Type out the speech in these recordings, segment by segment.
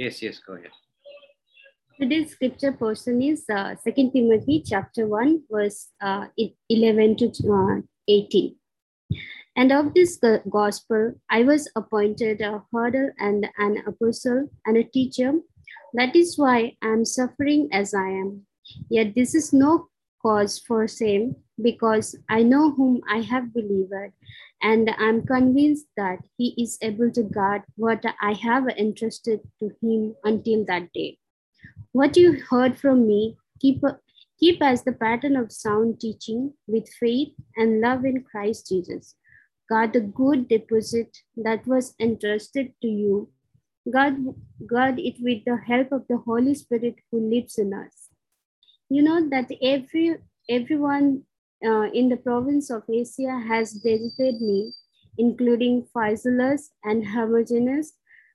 Yes, yes, go ahead. Today's scripture portion is uh, 2 Timothy chapter 1, verse uh, 11 to uh, 18. And of this gospel, I was appointed a herald and an apostle and a teacher. That is why I am suffering as I am. Yet this is no cause for shame, because I know whom I have believed, and I am convinced that he is able to guard what I have entrusted to him until that day. What you heard from me, keep, keep as the pattern of sound teaching with faith and love in Christ Jesus. Guard the good deposit that was entrusted to you. Guard, guard it with the help of the Holy Spirit who lives in us. You know that every everyone uh, in the province of Asia has visited me, including Phygelus and Hermogenes.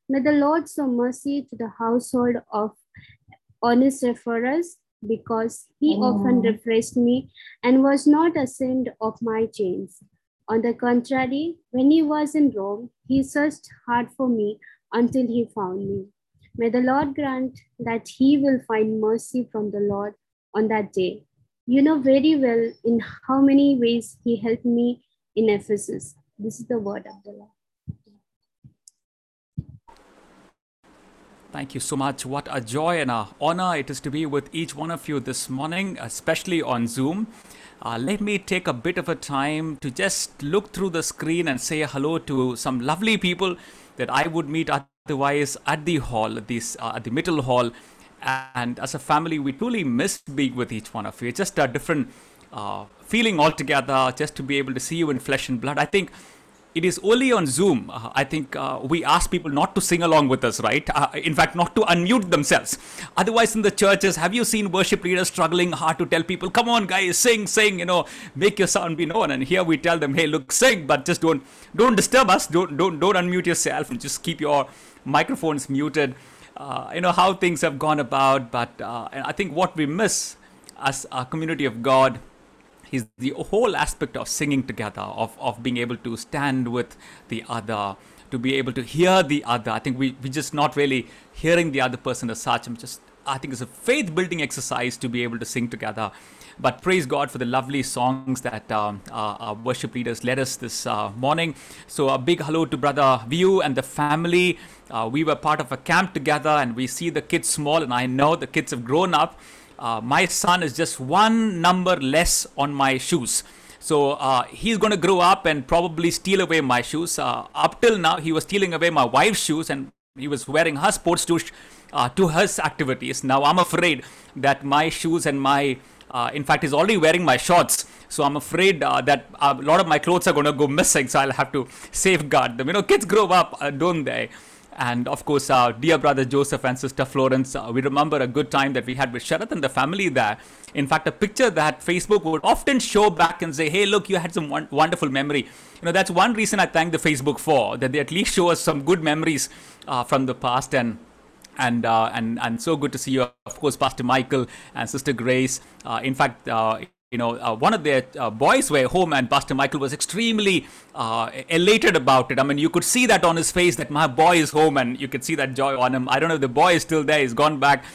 May the Lord show mercy to the household of Onesiphorus, because he oh. often refreshed me and was not ashamed of my chains. On the contrary, when he was in Rome, he searched hard for me until he found me. May the Lord grant that he will find mercy from the Lord on that day. You know very well in how many ways he helped me in Ephesus. This is the word of the Lord. Thank you so much. What a joy and a honor it is to be with each one of you this morning, especially on Zoom. Uh, let me take a bit of a time to just look through the screen and say hello to some lovely people that I would meet otherwise at the hall, this uh, at the middle hall. And as a family, we truly miss being with each one of you. It's just a different uh, feeling altogether, just to be able to see you in flesh and blood. I think it is only on Zoom. Uh, I think uh, we ask people not to sing along with us, right? Uh, in fact, not to unmute themselves. Otherwise, in the churches, have you seen worship leaders struggling hard to tell people, come on, guys, sing, sing, you know, make your sound be known? And here we tell them, hey, look, sing, but just don't don't disturb us. Don't don't don't unmute yourself and just keep your microphones muted. Uh, you know how things have gone about, but uh, I think what we miss as a community of God is the whole aspect of singing together, of, of being able to stand with the other, to be able to hear the other. I think we, we're just not really hearing the other person as such. I'm just, I think it's a faith building exercise to be able to sing together. But praise God for the lovely songs that our, our, worship leaders led us this uh, morning. So a big hello to Brother View and the family. Uh, we were part of a camp together and we see the kids small and I know the kids have grown up uh, my son is just one number less on my shoes. So uh, he's going to grow up and probably steal away my shoes. Uh, up till now, he was stealing away my wife's shoes and he was wearing her sports shoes uh, to his activities. Now I'm afraid that my shoes and my, uh, in fact, he's already wearing my shorts. So I'm afraid uh, that a lot of my clothes are going to go missing. So I'll have to safeguard them. You know, kids grow up, don't they? And of course, our dear brother Joseph and sister Florence, uh, we remember a good time that we had with Sharath and the family there. In fact, a picture that Facebook would often show back and say, hey, look, you had some wonderful memory. You know, that's one reason I thank the Facebook for, that they at least show us some good memories uh, from the past. And and uh, and and so good to see you, of course, Pastor Michael and Sister Grace. Uh, in fact, uh, you know, uh, one of their uh, boys were home, and Pastor Michael was extremely uh, elated about it. I mean, you could see that on his face that my boy is home, and you could see that joy on him. I don't know if the boy is still there; he's gone back.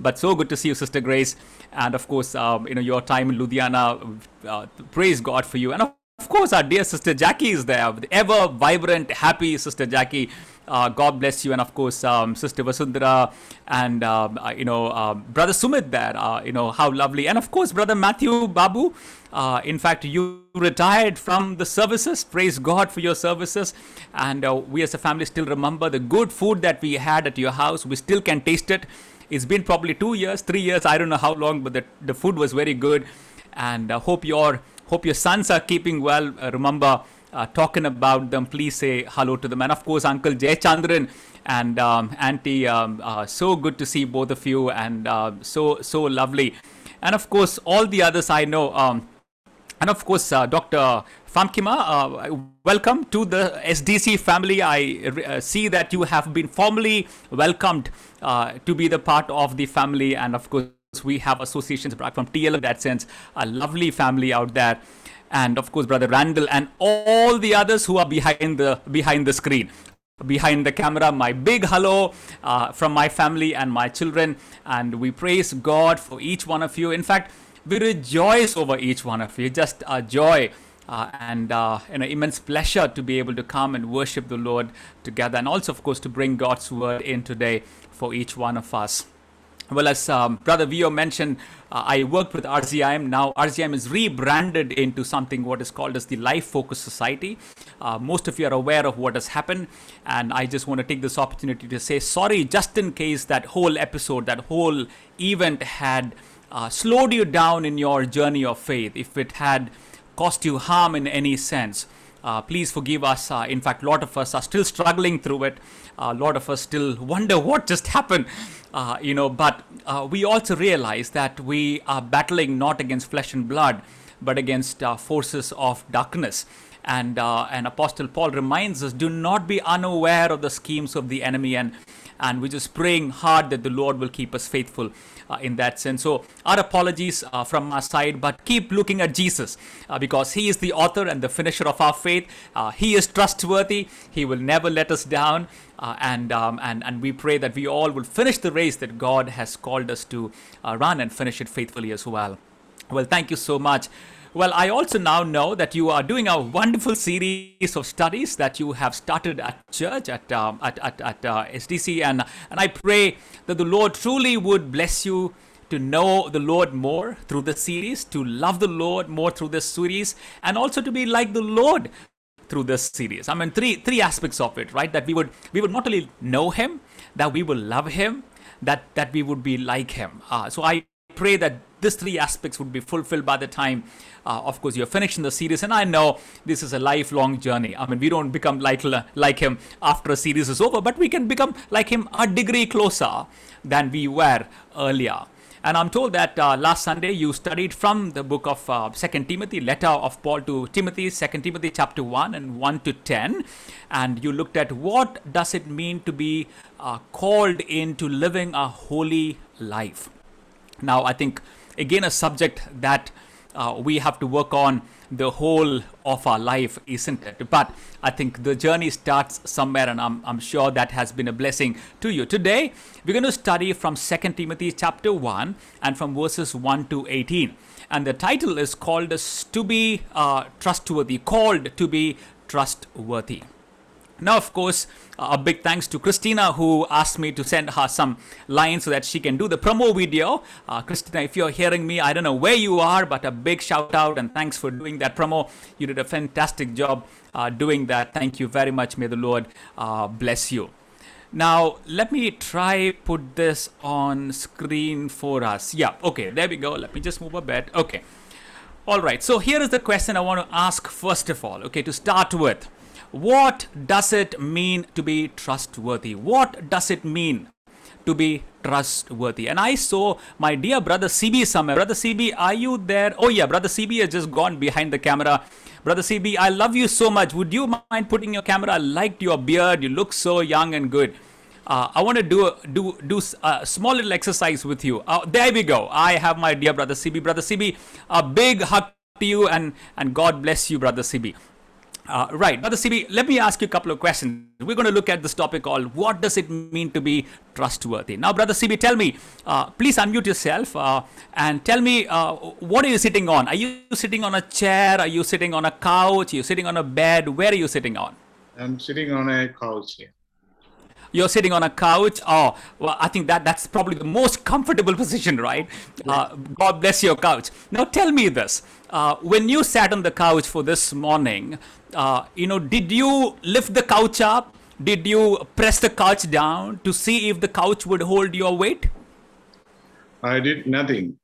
But so good to see you, Sister Grace, and of course, um, you know, your time in Ludhiana. Uh, praise God for you, and of course, our dear Sister Jackie is there, ever vibrant, happy Sister Jackie. Uh, God bless you, and of course, um, Sister Vasundhara, and um, uh, you know, uh, Brother Sumit there. Uh, you know how lovely, and of course, Brother Matthew Babu. Uh, in fact, you retired from the services. Praise God for your services, and uh, we as a family still remember the good food that we had at your house. We still can taste it. It's been probably two years, three years. I don't know how long, but the the food was very good, and I hope your hope your sons are keeping well. remember uh, talking about them, please say hello to them. And of course, Uncle Jay Chandran and um, Auntie, um, uh, so good to see both of you and uh, so so lovely. And of course, all the others I know. Um, and of course, uh, Dr. Famkima, uh, welcome to the SDC family. I uh, see that you have been formally welcomed to be the part of the family. And of course, we have associations from TL in that sense, a lovely family out there and of course brother Randall and all the others who are behind the behind the screen. behind the camera, my big hello uh, from my family and my children. And we praise God for each one of you. In fact, we rejoice over each one of you. Just a joy uh, and uh, an immense pleasure to be able to come and worship the Lord together, and also, of course, to bring God's word in today for each one of us. Well, as um, Brother Vio mentioned, uh, I worked with RZIM. Now, RZIM is rebranded into something what is called as the Life Focus Society. Uh, most of you are aware of what has happened, and I just want to take this opportunity to say sorry, just in case that whole episode, that whole event had uh, slowed you down in your journey of faith. If it had caused you harm in any sense. Uh, please forgive us. Uh, in fact, a lot of us are still struggling through it. Uh, a lot of us still wonder what just happened. Uh, you know, but uh, we also realize that we are battling not against flesh and blood, but against uh, forces of darkness. And and Apostle Paul reminds us: do not be unaware of the schemes of the enemy. And and we're just praying hard that the Lord will keep us faithful uh, in that sense. So, our apologies uh, from our side, but keep looking at Jesus uh, because He is the author and the finisher of our faith. Uh, he is trustworthy, He will never let us down. Uh, and, um, and and we pray that we all will finish the race that God has called us to uh, run and finish it faithfully as well. Well, thank you so much. Well, I also now know that you are doing a wonderful series of studies that you have started at church, at, um, at, at, at uh, SDC, and, and I pray that the Lord truly would bless you to know the Lord more through this series, to love the Lord more through this series, and also to be like the Lord through this series. I mean, three three aspects of it, right? That we would we would not only know Him, that we will love Him, that that we would be like Him. Uh, so I pray that these three aspects would be fulfilled by the time uh, of course, you're finishing the series, and I know this is a lifelong journey. I mean, we don't become like like him after a series is over, but we can become like him a degree closer than we were earlier. And I'm told that uh, last Sunday you studied from the book of uh, Second Timothy, letter of Paul to Timothy, Second Timothy chapter one and one to ten, and you looked at what does it mean to be uh, called into living a holy life. Now, I think again a subject that uh, we have to work on the whole of our life, isn't it? But I think the journey starts somewhere, and I'm, I'm sure that has been a blessing to you. Today, we're going to study from 2 Timothy chapter 1 and from verses 1 to 18. And the title is called To Be uh, Trustworthy, called to be trustworthy. Now, of course, a big thanks to Christina who asked me to send her some lines so that she can do the promo video. Uh, Christina, if you're hearing me, I don't know where you are, but a big shout out and thanks for doing that promo. You did a fantastic job uh, doing that. Thank you very much. May the Lord uh, bless you. Now, let me try put this on screen for us. Yeah, okay, there we go. Let me just move a bit. Okay. All right, so here is the question I want to ask first of all, okay, to start with what does it mean to be trustworthy? What does it mean to be trustworthy? And I saw my dear brother CB somewhere. Brother CB, are you there? Oh, yeah, brother CB has just gone behind the camera. Brother CB, I love you so much. Would you mind putting your camera? I liked your beard. You look so young and good. Uh, I want to do a, do do a small little exercise with you. Uh, there we go. I have my dear brother CB. Brother CB, a big hug to you and and God bless you, brother CB. Uh, right, Brother CB, let me ask you a couple of questions. We're going to look at this topic called what does it mean to be trustworthy? Now, Brother CB, tell me, uh, please unmute yourself uh, and tell me uh, what are you sitting on? Are you sitting on a chair? Are you sitting on a couch? Are you sitting on a bed? Where are you sitting on? I'm sitting on a couch here. You're sitting on a couch. Oh, well, I think that that's probably the most comfortable position, right? Uh, God bless your couch. Now, tell me this: uh, when you sat on the couch for this morning, uh, you know, did you lift the couch up? Did you press the couch down to see if the couch would hold your weight? I did nothing.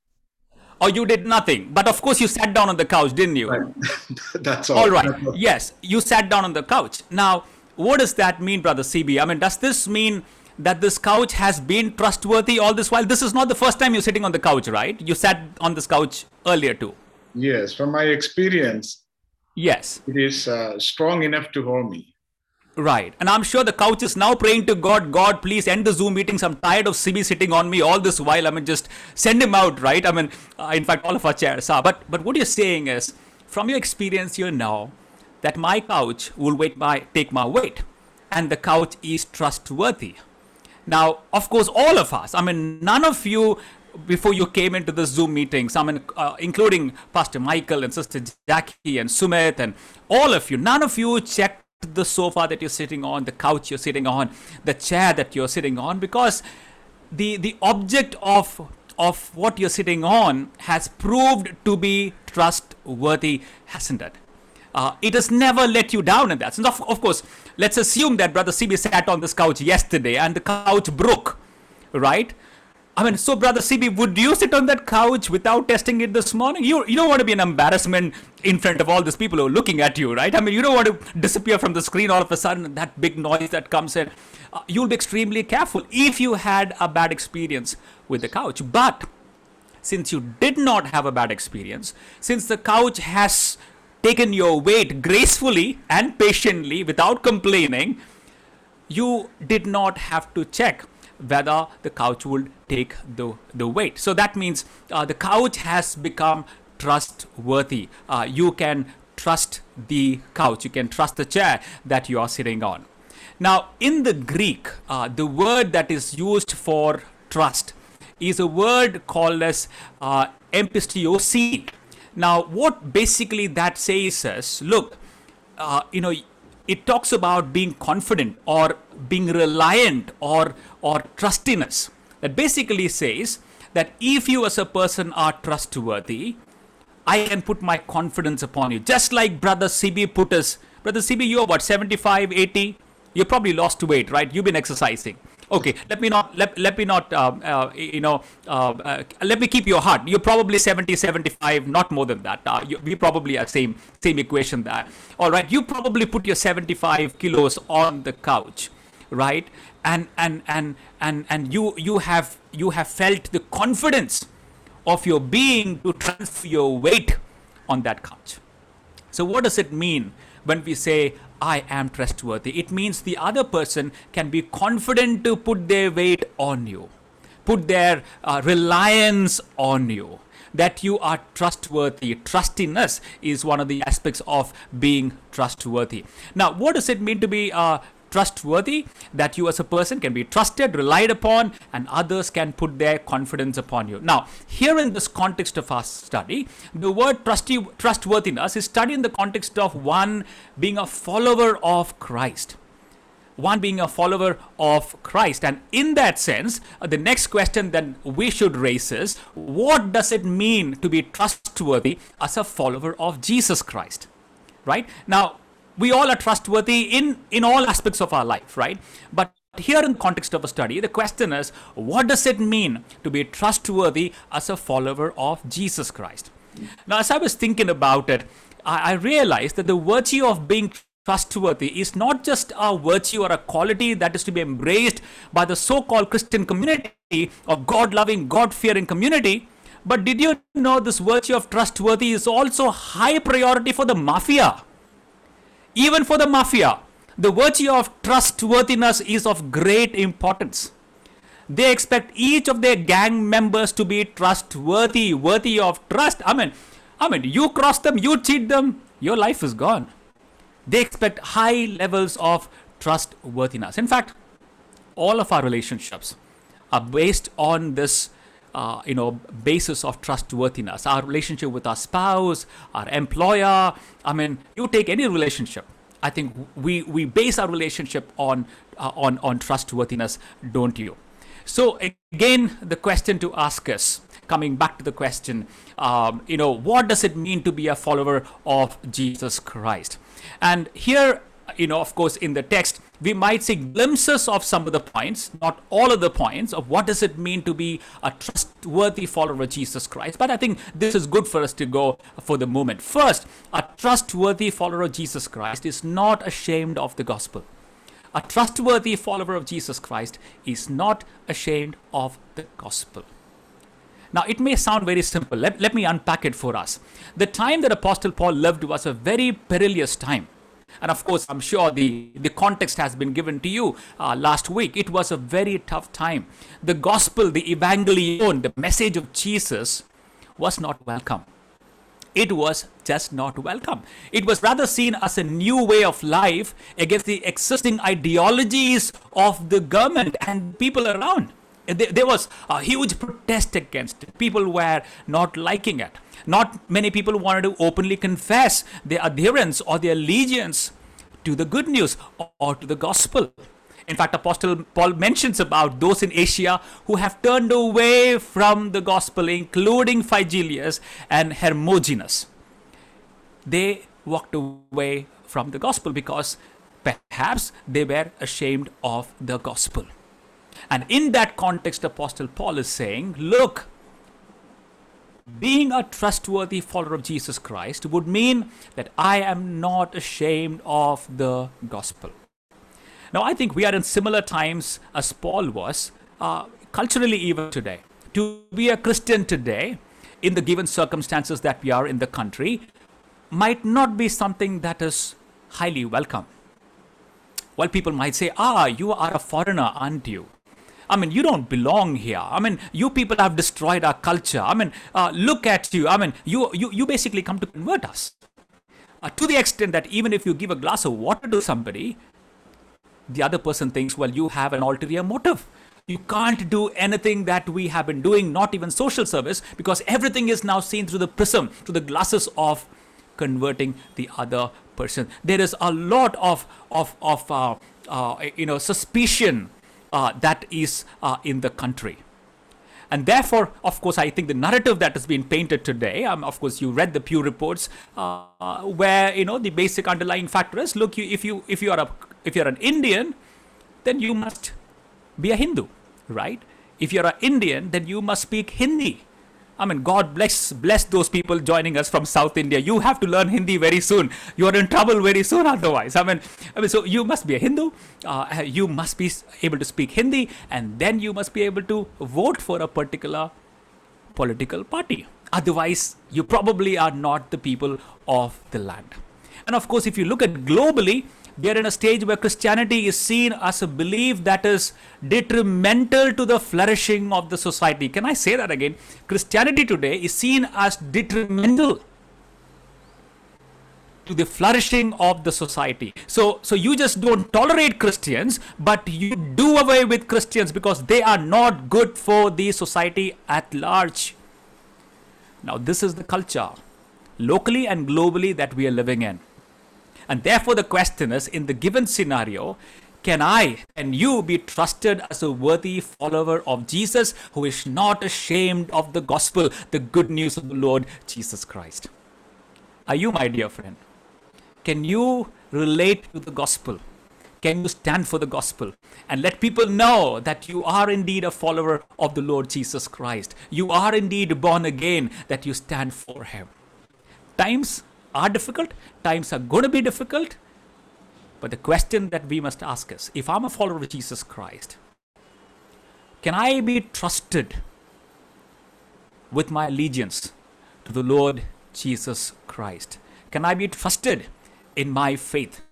Or you did nothing. But of course, you sat down on the couch, didn't you? Right. That's all. All right. Yes, you sat down on the couch. Now, what does that mean, Brother CB? I mean, does this mean that this couch has been trustworthy all this while? This is not the first time you're sitting on the couch, right? You sat on this couch earlier too. Yes, from my experience, Yes. it is uh, strong enough to hold me. Right. And I'm sure the couch is now praying to God, God, please end the Zoom meetings. I'm tired of CB sitting on me all this while. I mean, just send him out, right? I mean, uh, in fact, all of our chairs are. But, but what you're saying is, from your experience, you know that my couch will wait my, take my weight. and the couch is trustworthy. Now, of course, all of us, I mean, none of you before you came into the Zoom meetings, I mean, uh, including Pastor Michael and Sister Jackie and Sumit and all of you, none of you checked the sofa that you're sitting on, the couch you're sitting on, the chair that you're sitting on, because the the object of of what you're sitting on has proved to be trustworthy, hasn't it? Uh, it has never let you down in that sense. Of, of course, let's assume that Brother CB sat on this couch yesterday and the couch broke, right? I mean, so brother CB, would you sit on that couch without testing it this morning? You you don't want to be an embarrassment in front of all these people who are looking at you, right? I mean, you don't want to disappear from the screen all of a sudden. That big noise that comes in, uh, you'll be extremely careful if you had a bad experience with the couch. But since you did not have a bad experience, since the couch has taken your weight gracefully and patiently without complaining, you did not have to check whether the couch would take the, the weight. So that means uh, the couch has become trustworthy. Uh, you can trust the couch, you can trust the chair that you are sitting on. Now, in the Greek, uh, the word that is used for trust is a word called as uh, Now, what basically that says is look, uh, you know, it talks about being confident or being reliant or or trustiness. That basically says that if you as a person are trustworthy i can put my confidence upon you. Just like brother cb put us brother cb you're what 75 80 you probably lost weight right? You've been exercising Okay, let me not let, let me not uh, uh, you know uh, uh let me keep your heart. You're probably 70, 75, not more than that. Uh, you, we probably are same same equation there. All right, you probably put your 75 kilos on the couch, right? And and and and and you you have you have felt the confidence of your being to transfer your weight on that couch. So what does it mean when we say I am trustworthy. It means the other person can be confident to put their weight on you, put their uh, reliance on you. That you are trustworthy. Trustiness is one of the aspects of being trustworthy. Now, what does it mean to be uh, trustworthy, that you as a person can be trusted, relied upon, and others can put their confidence upon you. Now, here in this context of our study, the word trusty, trustworthiness is studied in the context of one being a follower of Christ one being a follower of Christ. And in that sense, the next question that we should raise is what does it mean to be trustworthy as a follower of Jesus Christ? Right? Now, we all are trustworthy in in all aspects of our life right? But here in context of a study the question is what does it mean to be trustworthy as a follower of jesus christ? Now as i was thinking about it i, I realized that the virtue of being trustworthy is not just a virtue or a quality that is to be embraced by the so-called christian community or god-loving god-fearing community but did you know this virtue of trustworthy is also high priority for the mafia even for the mafia, the virtue of trustworthiness is of great importance. They expect each of their gang members to be trustworthy, worthy of trust. I mean, I mean, you cross them, you cheat them, your life is gone. They expect high levels of trustworthiness. In fact, all of our relationships are based on this uh, you know basis of trustworthiness. Our relationship with our spouse our employer i mean you take any relationship i think we we base our relationship on uh, on on trustworthiness don't you? So again the question to ask us coming back to the question um, you know what does it mean to be a follower of jesus christ? And here you know of course in the text we might see glimpses of some of the points, not all of the points, of what does it mean to be a trustworthy follower of Jesus Christ. But I think this is good for us to go for the moment. First, a trustworthy follower of Jesus Christ is not ashamed of the gospel. A trustworthy follower of Jesus Christ is not ashamed of the gospel. Now, it may sound very simple. Let, let me unpack it for us. The time that Apostle Paul lived was a very perilous time. And of course, I'm sure the, the context has been given to you uh, last week. It was a very tough time. The gospel, the evangelion, the message of Jesus was not welcome. It was just not welcome. It was rather seen as a new way of life against the existing ideologies of the government and people around. There was a huge protest against it. People were not liking it. Not many people wanted to openly confess their adherence or their allegiance to the good news or to the gospel. In fact, Apostle Paul mentions about those in Asia who have turned away from the gospel, including Phygelus and Hermogenes. They walked away from the gospel because perhaps they were ashamed of the gospel. And in that context, Apostle Paul is saying, look, being a trustworthy follower of Jesus Christ would mean that I am not ashamed of the gospel. Now, I think we are in similar times as Paul was, uh, culturally, even today. To be a Christian today, in the given circumstances that we are in the country, might not be something that is highly welcome. Well, people might say, ah, you are a foreigner, aren't you? I mean, you don't belong here. I mean, you people have destroyed our culture. I mean, uh, look at you. I mean, you, you, you basically come to convert us. Uh, to the extent that even if you give a glass of water to somebody, the other person thinks, well, you have an ulterior motive. You can't do anything that we have been doing, not even social service, because everything is now seen through the prism, through the glasses of converting the other person. There is a lot of, of, of uh, uh, you know, suspicion that is uh, in the country. And therefore, of course, I think the narrative that has been painted today, um, of course, you read the Pew reports, uh, where you know the basic underlying factor is: look, you, if you if you are a if you're an Indian, then you must be a Hindu, right? If you're an Indian, then you must speak Hindi. I mean, God bless bless those people joining us from South India. You have to learn Hindi very soon. You are in trouble very soon otherwise. I mean, I mean, so you must be a Hindu. Uh, you must be able to speak Hindi, and then you must be able to vote for a particular political party. Otherwise, you probably are not the people of the land. And of course, if you look at globally, we are in a stage where Christianity is seen as a belief that is detrimental to the flourishing of the society. Can I say that again? Christianity today is seen as detrimental to the flourishing of the society. So, so you just don't tolerate Christians, but you do away with Christians because they are not good for the society at large. Now, this is the culture, locally and globally, that we are living in. And therefore, the question is in the given scenario, can I and you be trusted as a worthy follower of Jesus who is not ashamed of the gospel, the good news of the Lord Jesus Christ? Are you, my dear friend? Can you relate to the gospel? Can you stand for the gospel and let people know that you are indeed a follower of the Lord Jesus Christ? You are indeed born again, that you stand for Him. Times are difficult, times are going to be difficult. But the question that we must ask is if I'm a follower of Jesus Christ, can I be trusted with my allegiance to the Lord Jesus Christ? Can I be trusted in my faith,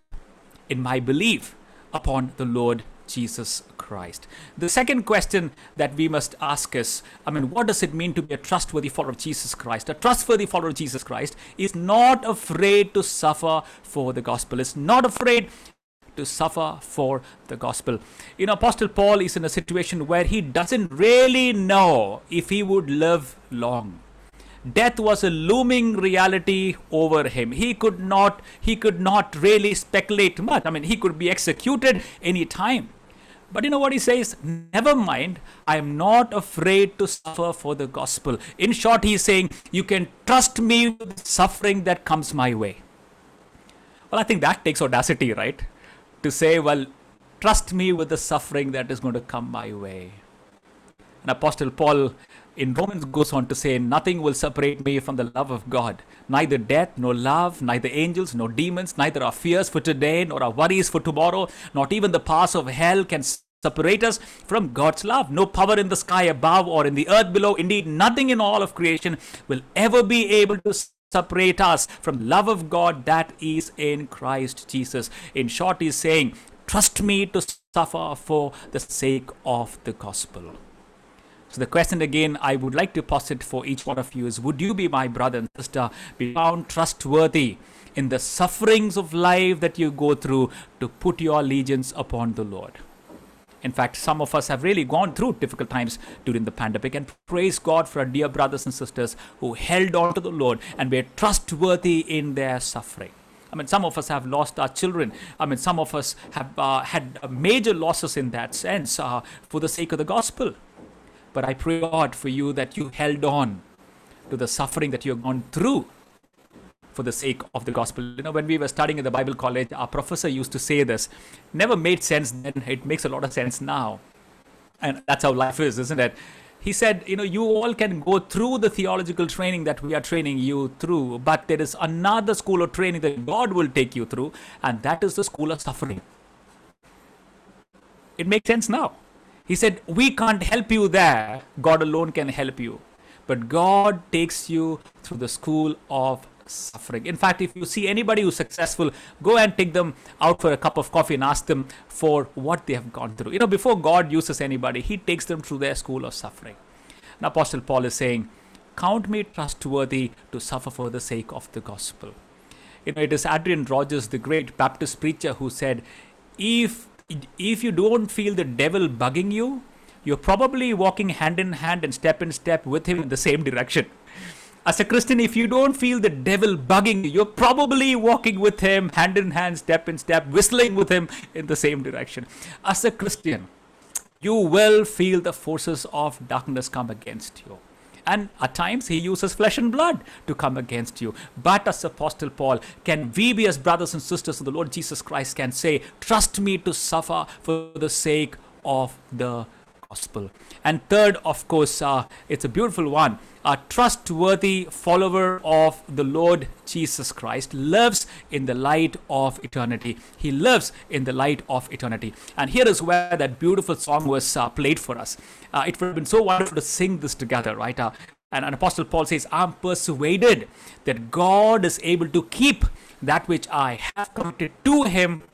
in my belief upon the Lord Jesus Christ. The second question that we must ask is I mean, what does it mean to be a trustworthy follower of Jesus Christ? A trustworthy follower of Jesus Christ is not afraid to suffer for the gospel, is not afraid to suffer for the gospel. You know, Apostle Paul is in a situation where he doesn't really know if he would live long death was a looming reality over him he could not he could not really speculate much i mean he could be executed any time but you know what he says? Never mind, I am not afraid to suffer for the gospel. In short, he's saying, You can trust me with the suffering that comes my way. Well, I think that takes audacity, right? To say, Well, trust me with the suffering that is going to come my way. And Apostle Paul in Romans goes on to say, Nothing will separate me from the love of God. Neither death, nor love, neither angels, nor demons, neither our fears for today, nor our worries for tomorrow, not even the powers of hell can separate us from God's love. No power in the sky above or in the earth below, indeed, nothing in all of creation will ever be able to separate us from love of God that is in Christ Jesus. In short, he's saying, Trust me to suffer for the sake of the gospel. So the question again I would like to posit for each one of you is would you be my brother and sister be found trustworthy in the sufferings of life that you go through to put your allegiance upon the Lord? In fact, some of us have really gone through difficult times during the pandemic and praise God for our dear brothers and sisters who held on to the Lord and were trustworthy in their suffering. I mean, some of us have lost our children. I mean, some of us have uh, had major losses in that sense uh, for the sake of the gospel. But I pray God for you that you held on to the suffering that you have gone through for the sake of the gospel. You know, when we were studying in the Bible college, our professor used to say this. Never made sense then, it makes a lot of sense now. And that's how life is, isn't it? He said, you know, you all can go through the theological training that we are training you through, but there is another school of training that God will take you through, and that is the school of suffering. It makes sense now. He said, We can't help you there, God alone can help you. But God takes you through the school of suffering. In fact, if you see anybody who's successful, go and take them out for a cup of coffee and ask them for what they have gone through. You know, before God uses anybody, He takes them through their school of suffering. Now, Apostle Paul is saying, Count me trustworthy to suffer for the sake of the gospel. You know, it is Adrian Rogers, the great Baptist preacher, who said, If if you don't feel the devil bugging you, you're probably walking hand in hand and step in step with him in the same direction as a Christian, if you don't feel the devil bugging you, you're probably walking with him hand in hand, step in step, whistling with him in the same direction. As a Christian, you will feel the forces of darkness come against you. And at times he uses flesh and blood to come against you. But as Apostle Paul, can we be as brothers and sisters of the Lord Jesus Christ can say, Trust me to suffer for the sake of the gospel. And third, of course, uh, it's a beautiful one. A trustworthy follower of the Lord Jesus Christ lives in the light of eternity. He lives in the light of eternity. And here is where that beautiful song was uh, played for us. Uh, it would have been so wonderful to sing this together, right? Uh, and, and Apostle Paul says, I'm persuaded that God is able to keep that which I have committed to him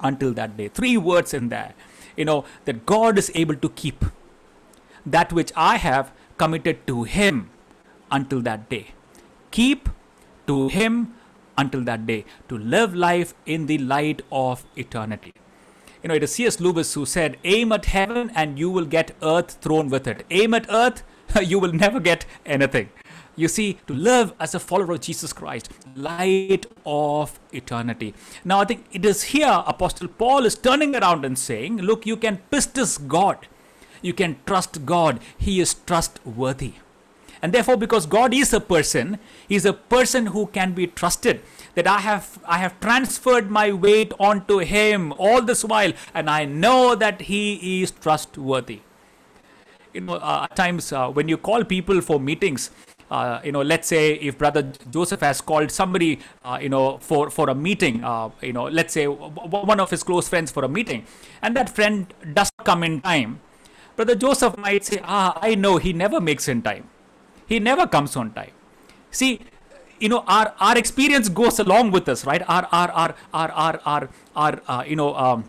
until that day. Three words in there you know, that God is able to keep that which I have committed to Him until that day. Keep to Him until that day, to live life in the light of eternity. You know, it is C.S. Lewis who said, Aim at heaven and you will get earth thrown with it. Aim at earth, you will never get anything. You see, to live as a follower of Jesus Christ, light of eternity. Now, I think it is here Apostle Paul is turning around and saying, Look, you can pistis God. You can trust God. He is trustworthy. And therefore, because God is a person, He is a person who can be trusted. That I have I have transferred my weight onto Him all this while, and I know that He is trustworthy. You know, uh, at times uh, when you call people for meetings, uh, you know, let's say if Brother Joseph has called somebody, uh, you know, for for a meeting, uh, you know, let's say one of his close friends for a meeting, and that friend does come in time, Brother Joseph might say, Ah, I know he never makes in time, he never comes on time. See, you know, our our experience goes along with us, right? Our our our our our our, our uh, you know. Um,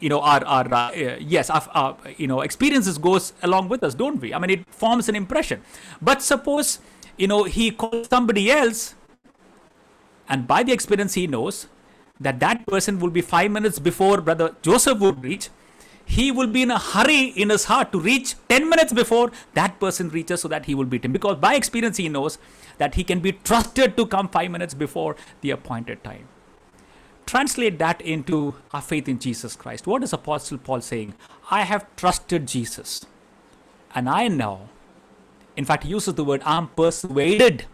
you know our our uh, yes our, uh, you know experiences goes along with us don't we i mean it forms an impression but suppose you know, he calls somebody else, and by the experience, he knows that that person will be five minutes before brother Joseph would reach. He will be in a hurry in his heart to reach 10 minutes before that person reaches so that he will beat him. Because by experience, he knows that he can be trusted to come five minutes before the appointed time. Translate that into our faith in Jesus Christ. What is Apostle Paul saying? I have trusted Jesus, and I know in fact, he uses the word I'm persuaded.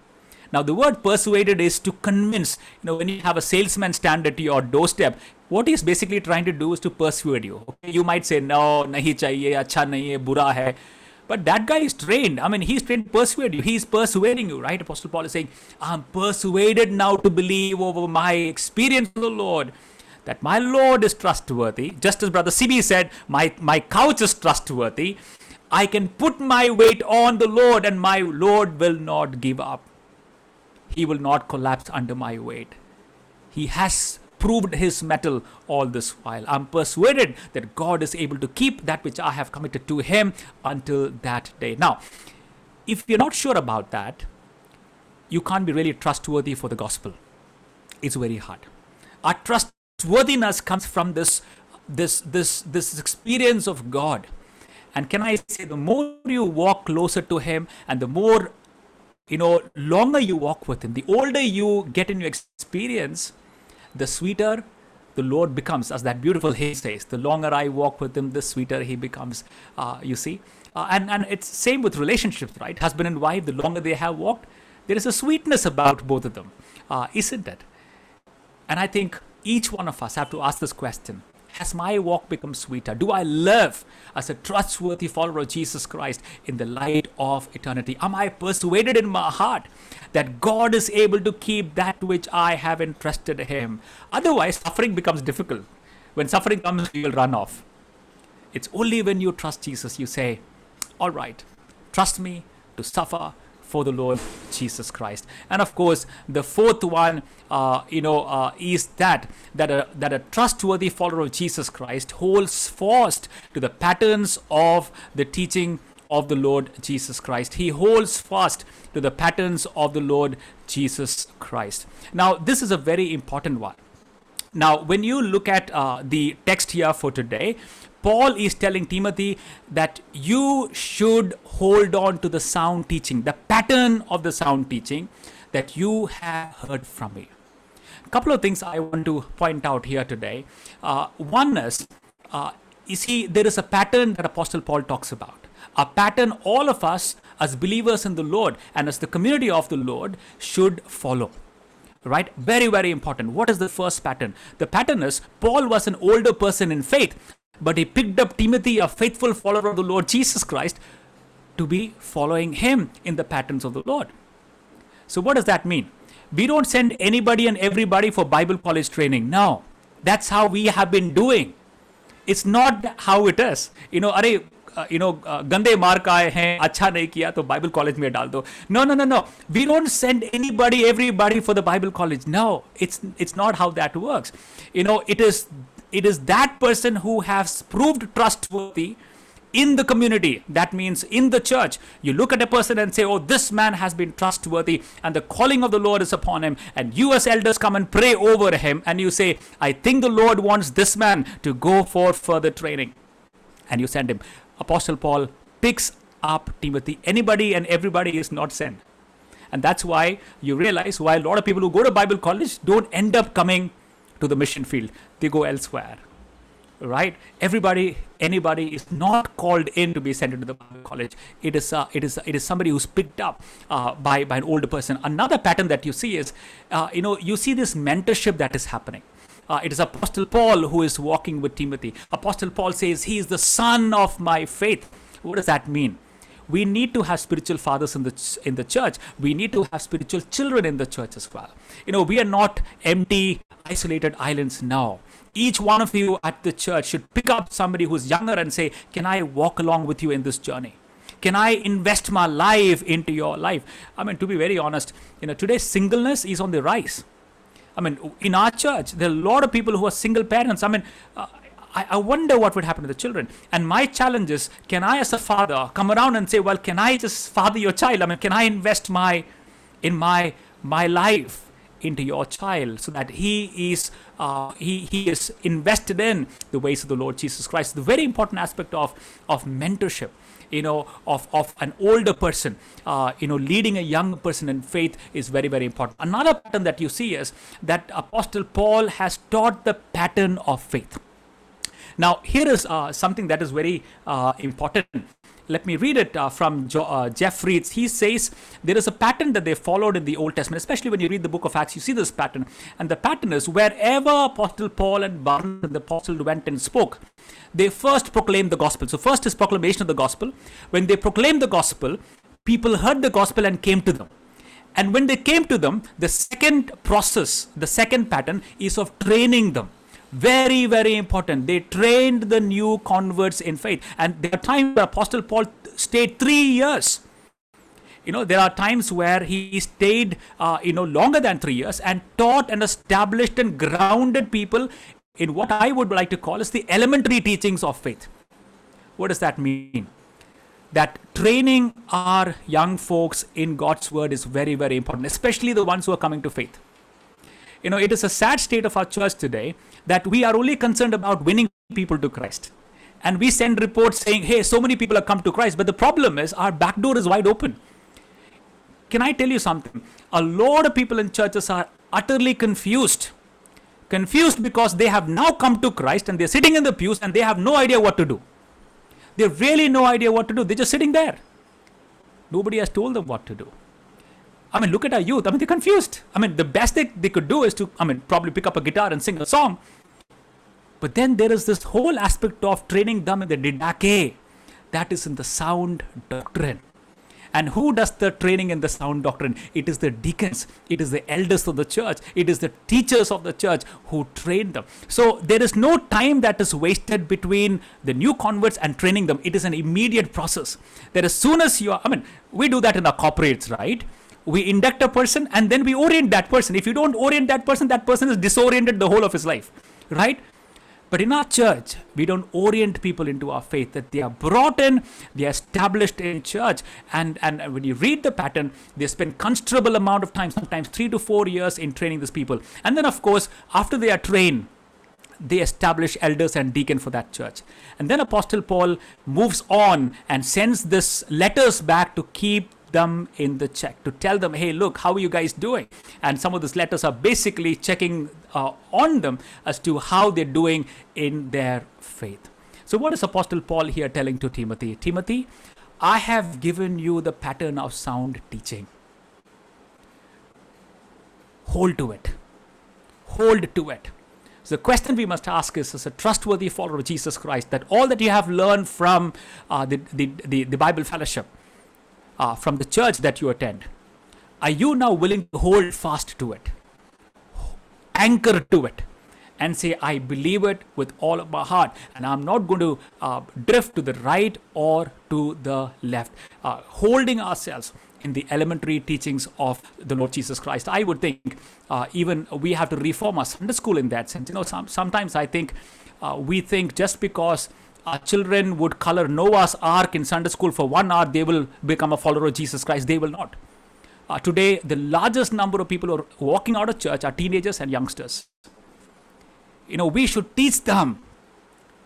Now, the word persuaded is to convince. You know, when you have a salesman stand at your doorstep, what he's basically trying to do is to persuade you. Okay? You might say, no, nahi chahiye, acha nahi hai, bura hai. But that guy is trained. I mean, he's trained to persuade you. He's persuading you, right? Apostle Paul is saying, I'm persuaded now to believe over my experience of the Lord that my Lord is trustworthy. Just as Brother CB said, my, my couch is trustworthy. I can put my weight on the Lord, and my Lord will not give up. He will not collapse under my weight. He has proved his mettle all this while. I'm persuaded that God is able to keep that which I have committed to him until that day. Now, if you're not sure about that, you can't be really trustworthy for the gospel. It's very hard. Our trustworthiness comes from this this this this experience of God. And can I say the more you walk closer to him and the more you know longer you walk with him, the older you get in your experience, the sweeter the Lord becomes, as that beautiful hymn says. The longer I walk with Him, the sweeter He becomes. Uh, you see, uh, and and it's same with relationships, right? Husband and wife. The longer they have walked, there is a sweetness about both of them, uh, isn't it? And I think each one of us have to ask this question has my walk become sweeter? Do I live as a trustworthy follower of Jesus Christ in the light of eternity? Am I persuaded in my heart that God is able to keep that which I have entrusted Him? Otherwise, suffering becomes difficult. When suffering comes, you will run off. It's only when you trust Jesus you say, All right, trust me to suffer for the Lord Jesus Christ. And of course, the fourth one, uh, you know, uh, is that that a, that a trustworthy follower of Jesus Christ holds fast to the patterns of the teaching of the Lord Jesus Christ. He holds fast to the patterns of the Lord Jesus Christ. Now, this is a very important one. Now, when you look at uh, the text here for today, Paul is telling Timothy that you should hold on to the sound teaching, the pattern of the sound teaching that you have heard from me. A couple of things I want to point out here today. Uh, one is, uh, you see, there is a pattern that Apostle Paul talks about. A pattern all of us as believers in the Lord and as the community of the Lord should follow right? Very, very important. What is the first pattern? The pattern is Paul was an older person in faith, but he picked up Timothy, a faithful follower of the Lord Jesus Christ, to be following him in the patterns of the Lord. So, what does that mean? We don't send anybody and everybody for Bible college training. No, that's how we have been doing. It's not how it is. You know, अरे you know गंदे mark आए हैं अच्छा नहीं किया तो Bible college में डाल दो no no no no we don't send anybody everybody for the Bible college no it's it's not how that works you know it is it is that person who has proved trustworthy in the community. That means in the church. You look at a person and say, Oh, this man has been trustworthy, and the calling of the Lord is upon him. And you, as elders, come and pray over him, and you say, I think the Lord wants this man to go for further training. And you send him. Apostle Paul picks up Timothy. Anybody and everybody is not sent. And that's why you realize why a lot of people who go to Bible college don't end up coming to the mission field, they go elsewhere. Right? Everybody, anybody is not called in to be sent into the college. It is, uh, it is, it is somebody who's picked up uh, by, by an older person. Another pattern that you see is, uh, you know, you see this mentorship that is happening. Uh, it is Apostle Paul who is walking with Timothy. Apostle Paul says, He is the son of my faith. What does that mean? We need to have spiritual fathers in the in the church. We need to have spiritual children in the church as well. You know we are not empty isolated islands now. Each one of you at the church should pick up somebody who's younger and say can i walk along with you in this journey? Can i invest my life into your life? I mean to be very honest you know today singleness is on the rise. I mean, in our church, there are a lot of people who are single parents. I mean, uh, I, I wonder what would happen to the children. And my challenge is can I, as a father, come around and say, well, can I just father your child? I mean, can I invest my in my my life into your child so that he is uh, he he is invested in the ways of the Lord Jesus Christ. The very important aspect of of mentorship you know of, of an older person uh, you know leading a young person in faith is very very important another pattern that you see is that apostle paul has taught the pattern of faith now, here is uh, something that is very uh, important. Let me read it uh, from jo- uh, Jeff Reeds. He says there is a pattern that they followed in the Old Testament, especially when you read the book of Acts, you see this pattern. And the pattern is wherever Apostle Paul and Barnabas, the apostle, went and spoke, they first proclaimed the gospel. So, first is proclamation of the gospel. When they proclaimed the gospel, people heard the gospel and came to them. And when they came to them, the second process, the second pattern is of training them very very important they trained the new converts in faith and there are times where apostle paul stayed three years You know, there are times where he stayed, uh, you know, longer than three years and taught and established and grounded people in what I would like to call as the elementary teachings of faith. What does that mean? That training our young folks in God's word is very, very important, especially the ones who are coming to faith. You know, it is a sad state of our church today that we are only concerned about winning people to Christ. And we send reports saying, hey, so many people have come to Christ. But the problem is our back door is wide open. Can I tell you something? A lot of people in churches are utterly confused. Confused because they have now come to Christ and they're sitting in the pews and they have no idea what to do. They have really no idea what to do. They're just sitting there. Nobody has told them what to do. I mean, look at our youth. I mean, they're confused. I mean, the best they, they could do is to, I mean, probably pick up a guitar and sing a song. But then there is this whole aspect of training them in the didache. That is in the sound doctrine. And who does the training in the sound doctrine? It is the deacons, it is the elders of the church, it is the teachers of the church who train them. So there is no time that is wasted between the new converts and training them. It is an immediate process. That as soon as you are, I mean, we do that in our corporates, right? We induct a person and then we orient that person. If you don't orient that person, that person is disoriented the whole of his life, right? But in our church, we don't orient people into our faith, that they are brought in, they are established in church. And, and when you read the pattern, they spend considerable amount of time, sometimes three to four years in training these people. And then, of course, after they are trained, they establish elders and deacon for that church. And then Apostle Paul moves on and sends this letters back to keep them in the check to tell them, hey, look, how are you guys doing? And some of these letters are basically checking uh, on them as to how they're doing in their faith. So, what is Apostle Paul here telling to Timothy? Timothy, I have given you the pattern of sound teaching. Hold to it. Hold to it. So the question we must ask is, as a trustworthy follower of Jesus Christ, that all that you have learned from uh, the, the, the, the Bible fellowship, uh, from the church that you attend, are you now willing to hold fast to it? Anchor to it and say, I believe it with all of my heart, and I'm not going to uh, drift to the right or to the left. Uh, holding ourselves in the elementary teachings of the Lord Jesus Christ. I would think uh, even we have to reform our Sunday school in that sense. You know, some, sometimes I think uh, we think just because our children would color Noah's Ark in Sunday school for one hour, they will become a follower of Jesus Christ. They will not. Uh, today, the largest number of people who are walking out of church are teenagers and youngsters. You know, we should teach them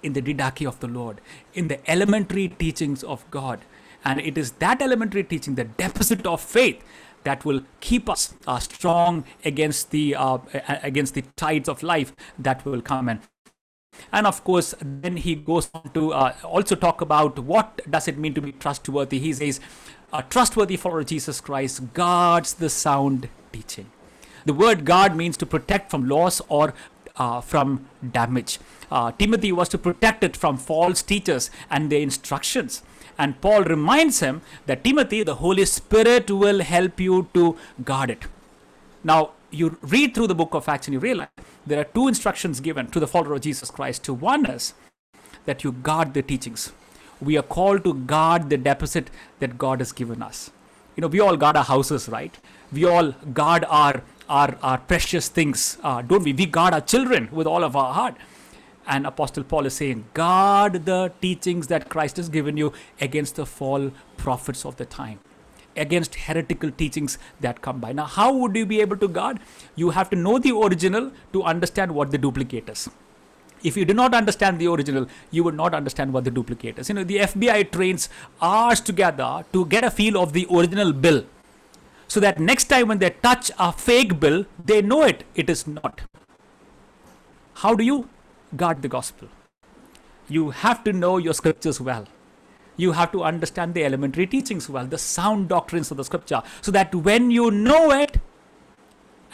in the didache of the Lord, in the elementary teachings of God. And it is that elementary teaching, the deposit of faith, that will keep us uh, strong against the uh, against the tides of life that will come in. And of course, then he goes on to uh, also talk about what does it mean to be trustworthy. He says, trustworthy follower Jesus Christ guards the sound teaching. The word guard means to protect from loss or uh, from damage. Uh, Timothy was to protect it from false teachers and their instructions. And Paul reminds him that Timothy, the Holy Spirit will help you to guard it. Now, you read through the book of Acts and you realize there are two instructions given to the follower of Jesus Christ. To one is that you guard the teachings. We are called to guard the deposit that God has given us. You know, we all guard our houses, right? We all guard our our, our precious things, uh, don't we? We guard our children with all of our heart. And Apostle Paul is saying, guard the teachings that Christ has given you against the false prophets of the time, against heretical teachings that come by. Now, how would you be able to guard? You have to know the original to understand what the duplicate is. If you do not understand the original, you would not understand what the duplicate is. You know, the FBI trains hours together to get a feel of the original bill so that next time when they touch a fake bill, they know it, it is not. How do you guard the gospel? You have to know your scriptures well. You have to understand the elementary teachings well, the sound doctrines of the scripture, so that when you know it,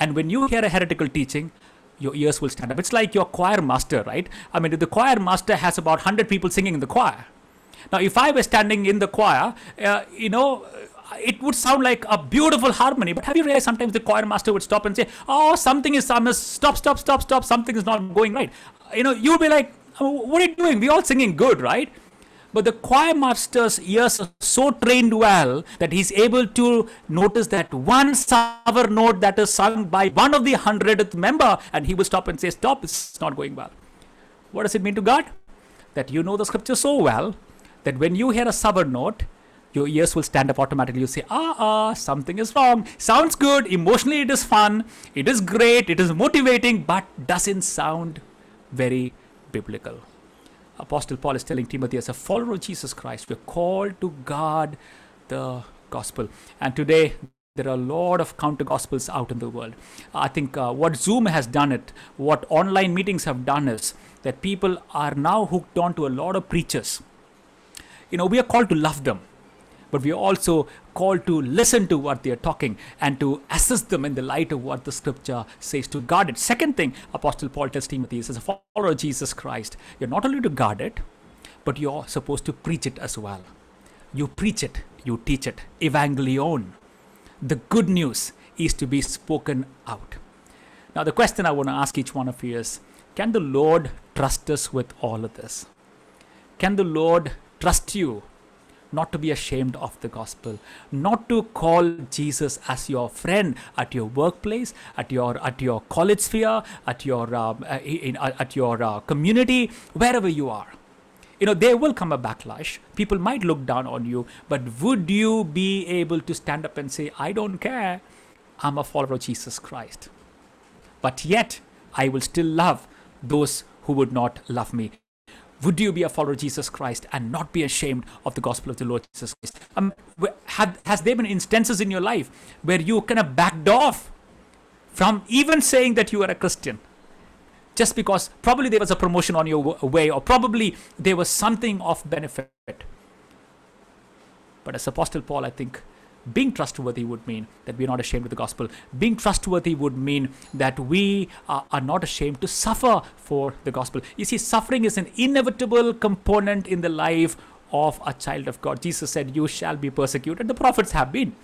and when you hear a heretical teaching, your ears will stand up. It's like your choir master, right? I mean, the choir master has about 100 people singing in the choir. Now, if I were standing in the choir, uh, you know, it would sound like a beautiful harmony. But have you realized sometimes the choir master would stop and say, "Oh, something is stop, stop, stop, stop. Something is not going right." You know, you'll be like, oh, "What are you doing? We all singing good, right?" But the choir master's ears are so trained well that he's able to notice that one sour note that is sung by one of the hundredth member, and he will stop and say, Stop, it's not going well. What does it mean to God? That you know the scripture so well that when you hear a sour note, your ears will stand up automatically. You say, ah, ah, something is wrong. Sounds good. Emotionally, it is fun. It is great. It is motivating, but doesn't sound very biblical. Apostle Paul is telling Timothy, as a follower of Jesus Christ, we're called to guard the gospel. And today, there are a lot of counter gospels out in the world. I think uh, what Zoom has done it, what online meetings have done is that people are now hooked on to a lot of preachers. You know, we are called to love them but we are also called to listen to what they are talking and to assess them in the light of what the scripture says to guard it. Second thing, Apostle Paul tells Timothy as a follower of Jesus Christ, you're not only to guard it, but you're supposed to preach it as well. You preach it, you teach it. Evangelion. The good news is to be spoken out. Now, the question I want to ask each one of you is can the Lord trust us with all of this? Can the Lord trust you not to be ashamed of the gospel, not to call Jesus as your friend at your workplace, at your at your college sphere, at your uh, in, uh, at your uh, community, wherever you are. You know, there will come a backlash. People might look down on you, but would you be able to stand up and say, I don't care, I'm a follower of Jesus Christ? But yet, I will still love those who would not love me. Would you be a follower of Jesus Christ and not be ashamed of the gospel of the Lord Jesus Christ? Um, have, has there been instances in your life where you kind of backed off from even saying that you are a Christian? Just because probably there was a promotion on your way, or probably there was something of benefit. But as Apostle Paul, I think being trustworthy would mean that we're not ashamed of the gospel. Being trustworthy would mean that we are, are, not ashamed to suffer for the gospel. You see, suffering is an inevitable component in the life of a child of God. Jesus said, You shall be persecuted. The prophets have been.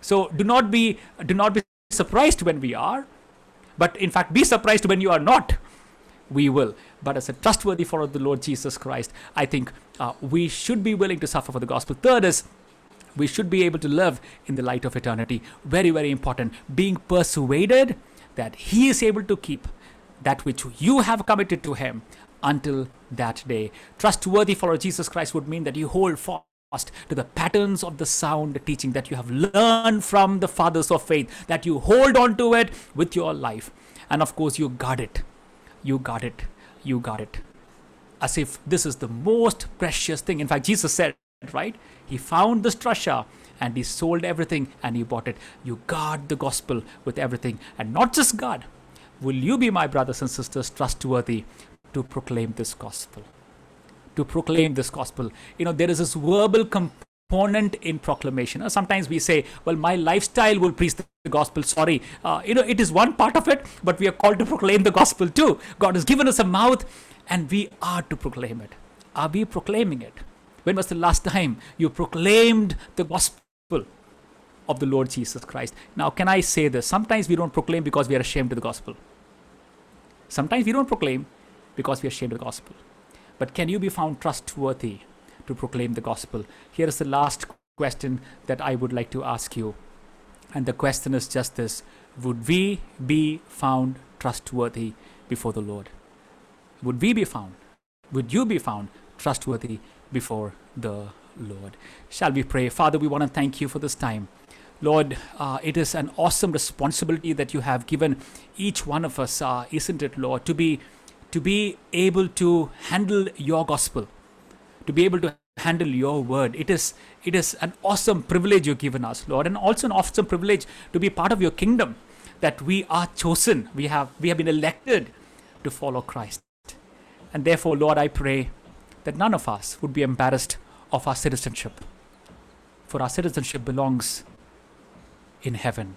So do not be do not be surprised when we are, but in fact be surprised when you are not. We will. But as a trustworthy follower of the Lord Jesus Christ, I think uh, we should be willing to suffer for the gospel. Third is we should be able to live in the light of eternity. Very, very important. Being persuaded that He is able to keep that which you have committed to Him until that day. Trustworthy follower Jesus Christ would mean that you hold fast to the patterns of the sound teaching that you have learned from the fathers of faith, that you hold on to it with your life. And of course, you guard it. You guard it. You guard it. As if this is the most precious thing. In fact, Jesus said, right? He found this treasure and he sold everything and he bought it. You guard the gospel with everything and not just God. Will you be, my brothers and sisters, trustworthy to proclaim this gospel? To proclaim this gospel. You know, there is this verbal component in proclamation. Sometimes we say, well, my lifestyle will preach the gospel. Sorry. Uh, you know, it is one part of it, but we are called to proclaim the gospel too. God has given us a mouth and we are to proclaim it. Are we proclaiming it? When was the last time you proclaimed the gospel of the Lord Jesus Christ? Now, can I say this? Sometimes we don't proclaim because we are ashamed of the gospel. Sometimes we don't proclaim because we are ashamed of the gospel. But can you be found trustworthy to proclaim the gospel? Here is the last question that I would like to ask you. And the question is just this Would we be found trustworthy before the Lord? Would we be found? Would you be found trustworthy before the Lord. Shall we pray? Father, we want to thank you for this time. Lord, uh, it is an awesome responsibility that you have given each one of us, uh, isn't it, Lord, to be to be able to handle your gospel, to be able to handle your word. It is it is an awesome privilege you've given us, Lord, and also an awesome privilege to be part of your kingdom. That we are chosen, we have we have been elected to follow Christ, and therefore, Lord, I pray that none of us would be embarrassed of our citizenship. For our citizenship belongs in heaven.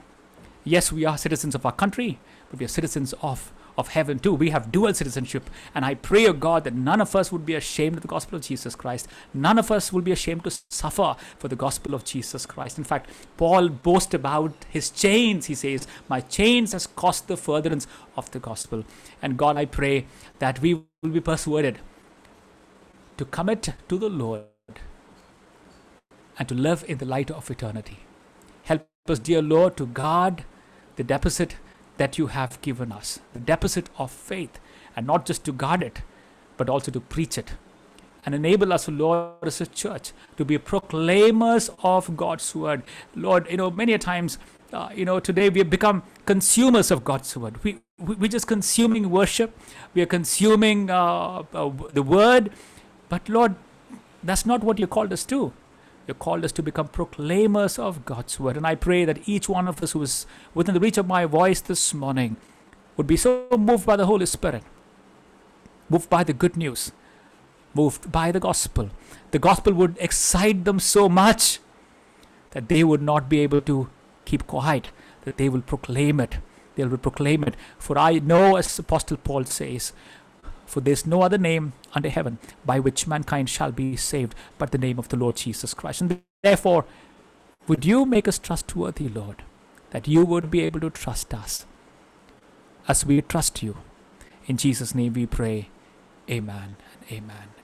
Yes, we are citizens of our country, but we are citizens of, of heaven too. We have dual citizenship. And I pray, O God, that none of us would be ashamed of the gospel of Jesus Christ. None of us will be ashamed to suffer for the gospel of Jesus Christ. In fact, Paul boasts about his chains. He says, My chains has cost the furtherance of the gospel. And God, I pray that we will be persuaded to commit to the Lord and to live in the light of eternity. Help us, dear Lord, to guard the deposit that you have given us, the deposit of faith, and not just to guard it, but also to preach it. And enable us, Lord, as a church, to be proclaimers of God's word. Lord, you know, many a times, uh, you know, today we have become consumers of God's word. We, we, we're just consuming worship, we are consuming uh, uh, the word, but Lord, that's not what you called us to. You called us to become proclaimers of God's word. And I pray that each one of us who is within the reach of my voice this morning would be so moved by the Holy Spirit, moved by the good news, moved by the gospel. The gospel would excite them so much that they would not be able to keep quiet, that they will proclaim it. They will proclaim it. For I know, as Apostle Paul says, for there is no other name under heaven by which mankind shall be saved but the name of the Lord Jesus Christ. And therefore, would you make us trustworthy, Lord, that you would be able to trust us as we trust you. In Jesus' name we pray. Amen and amen.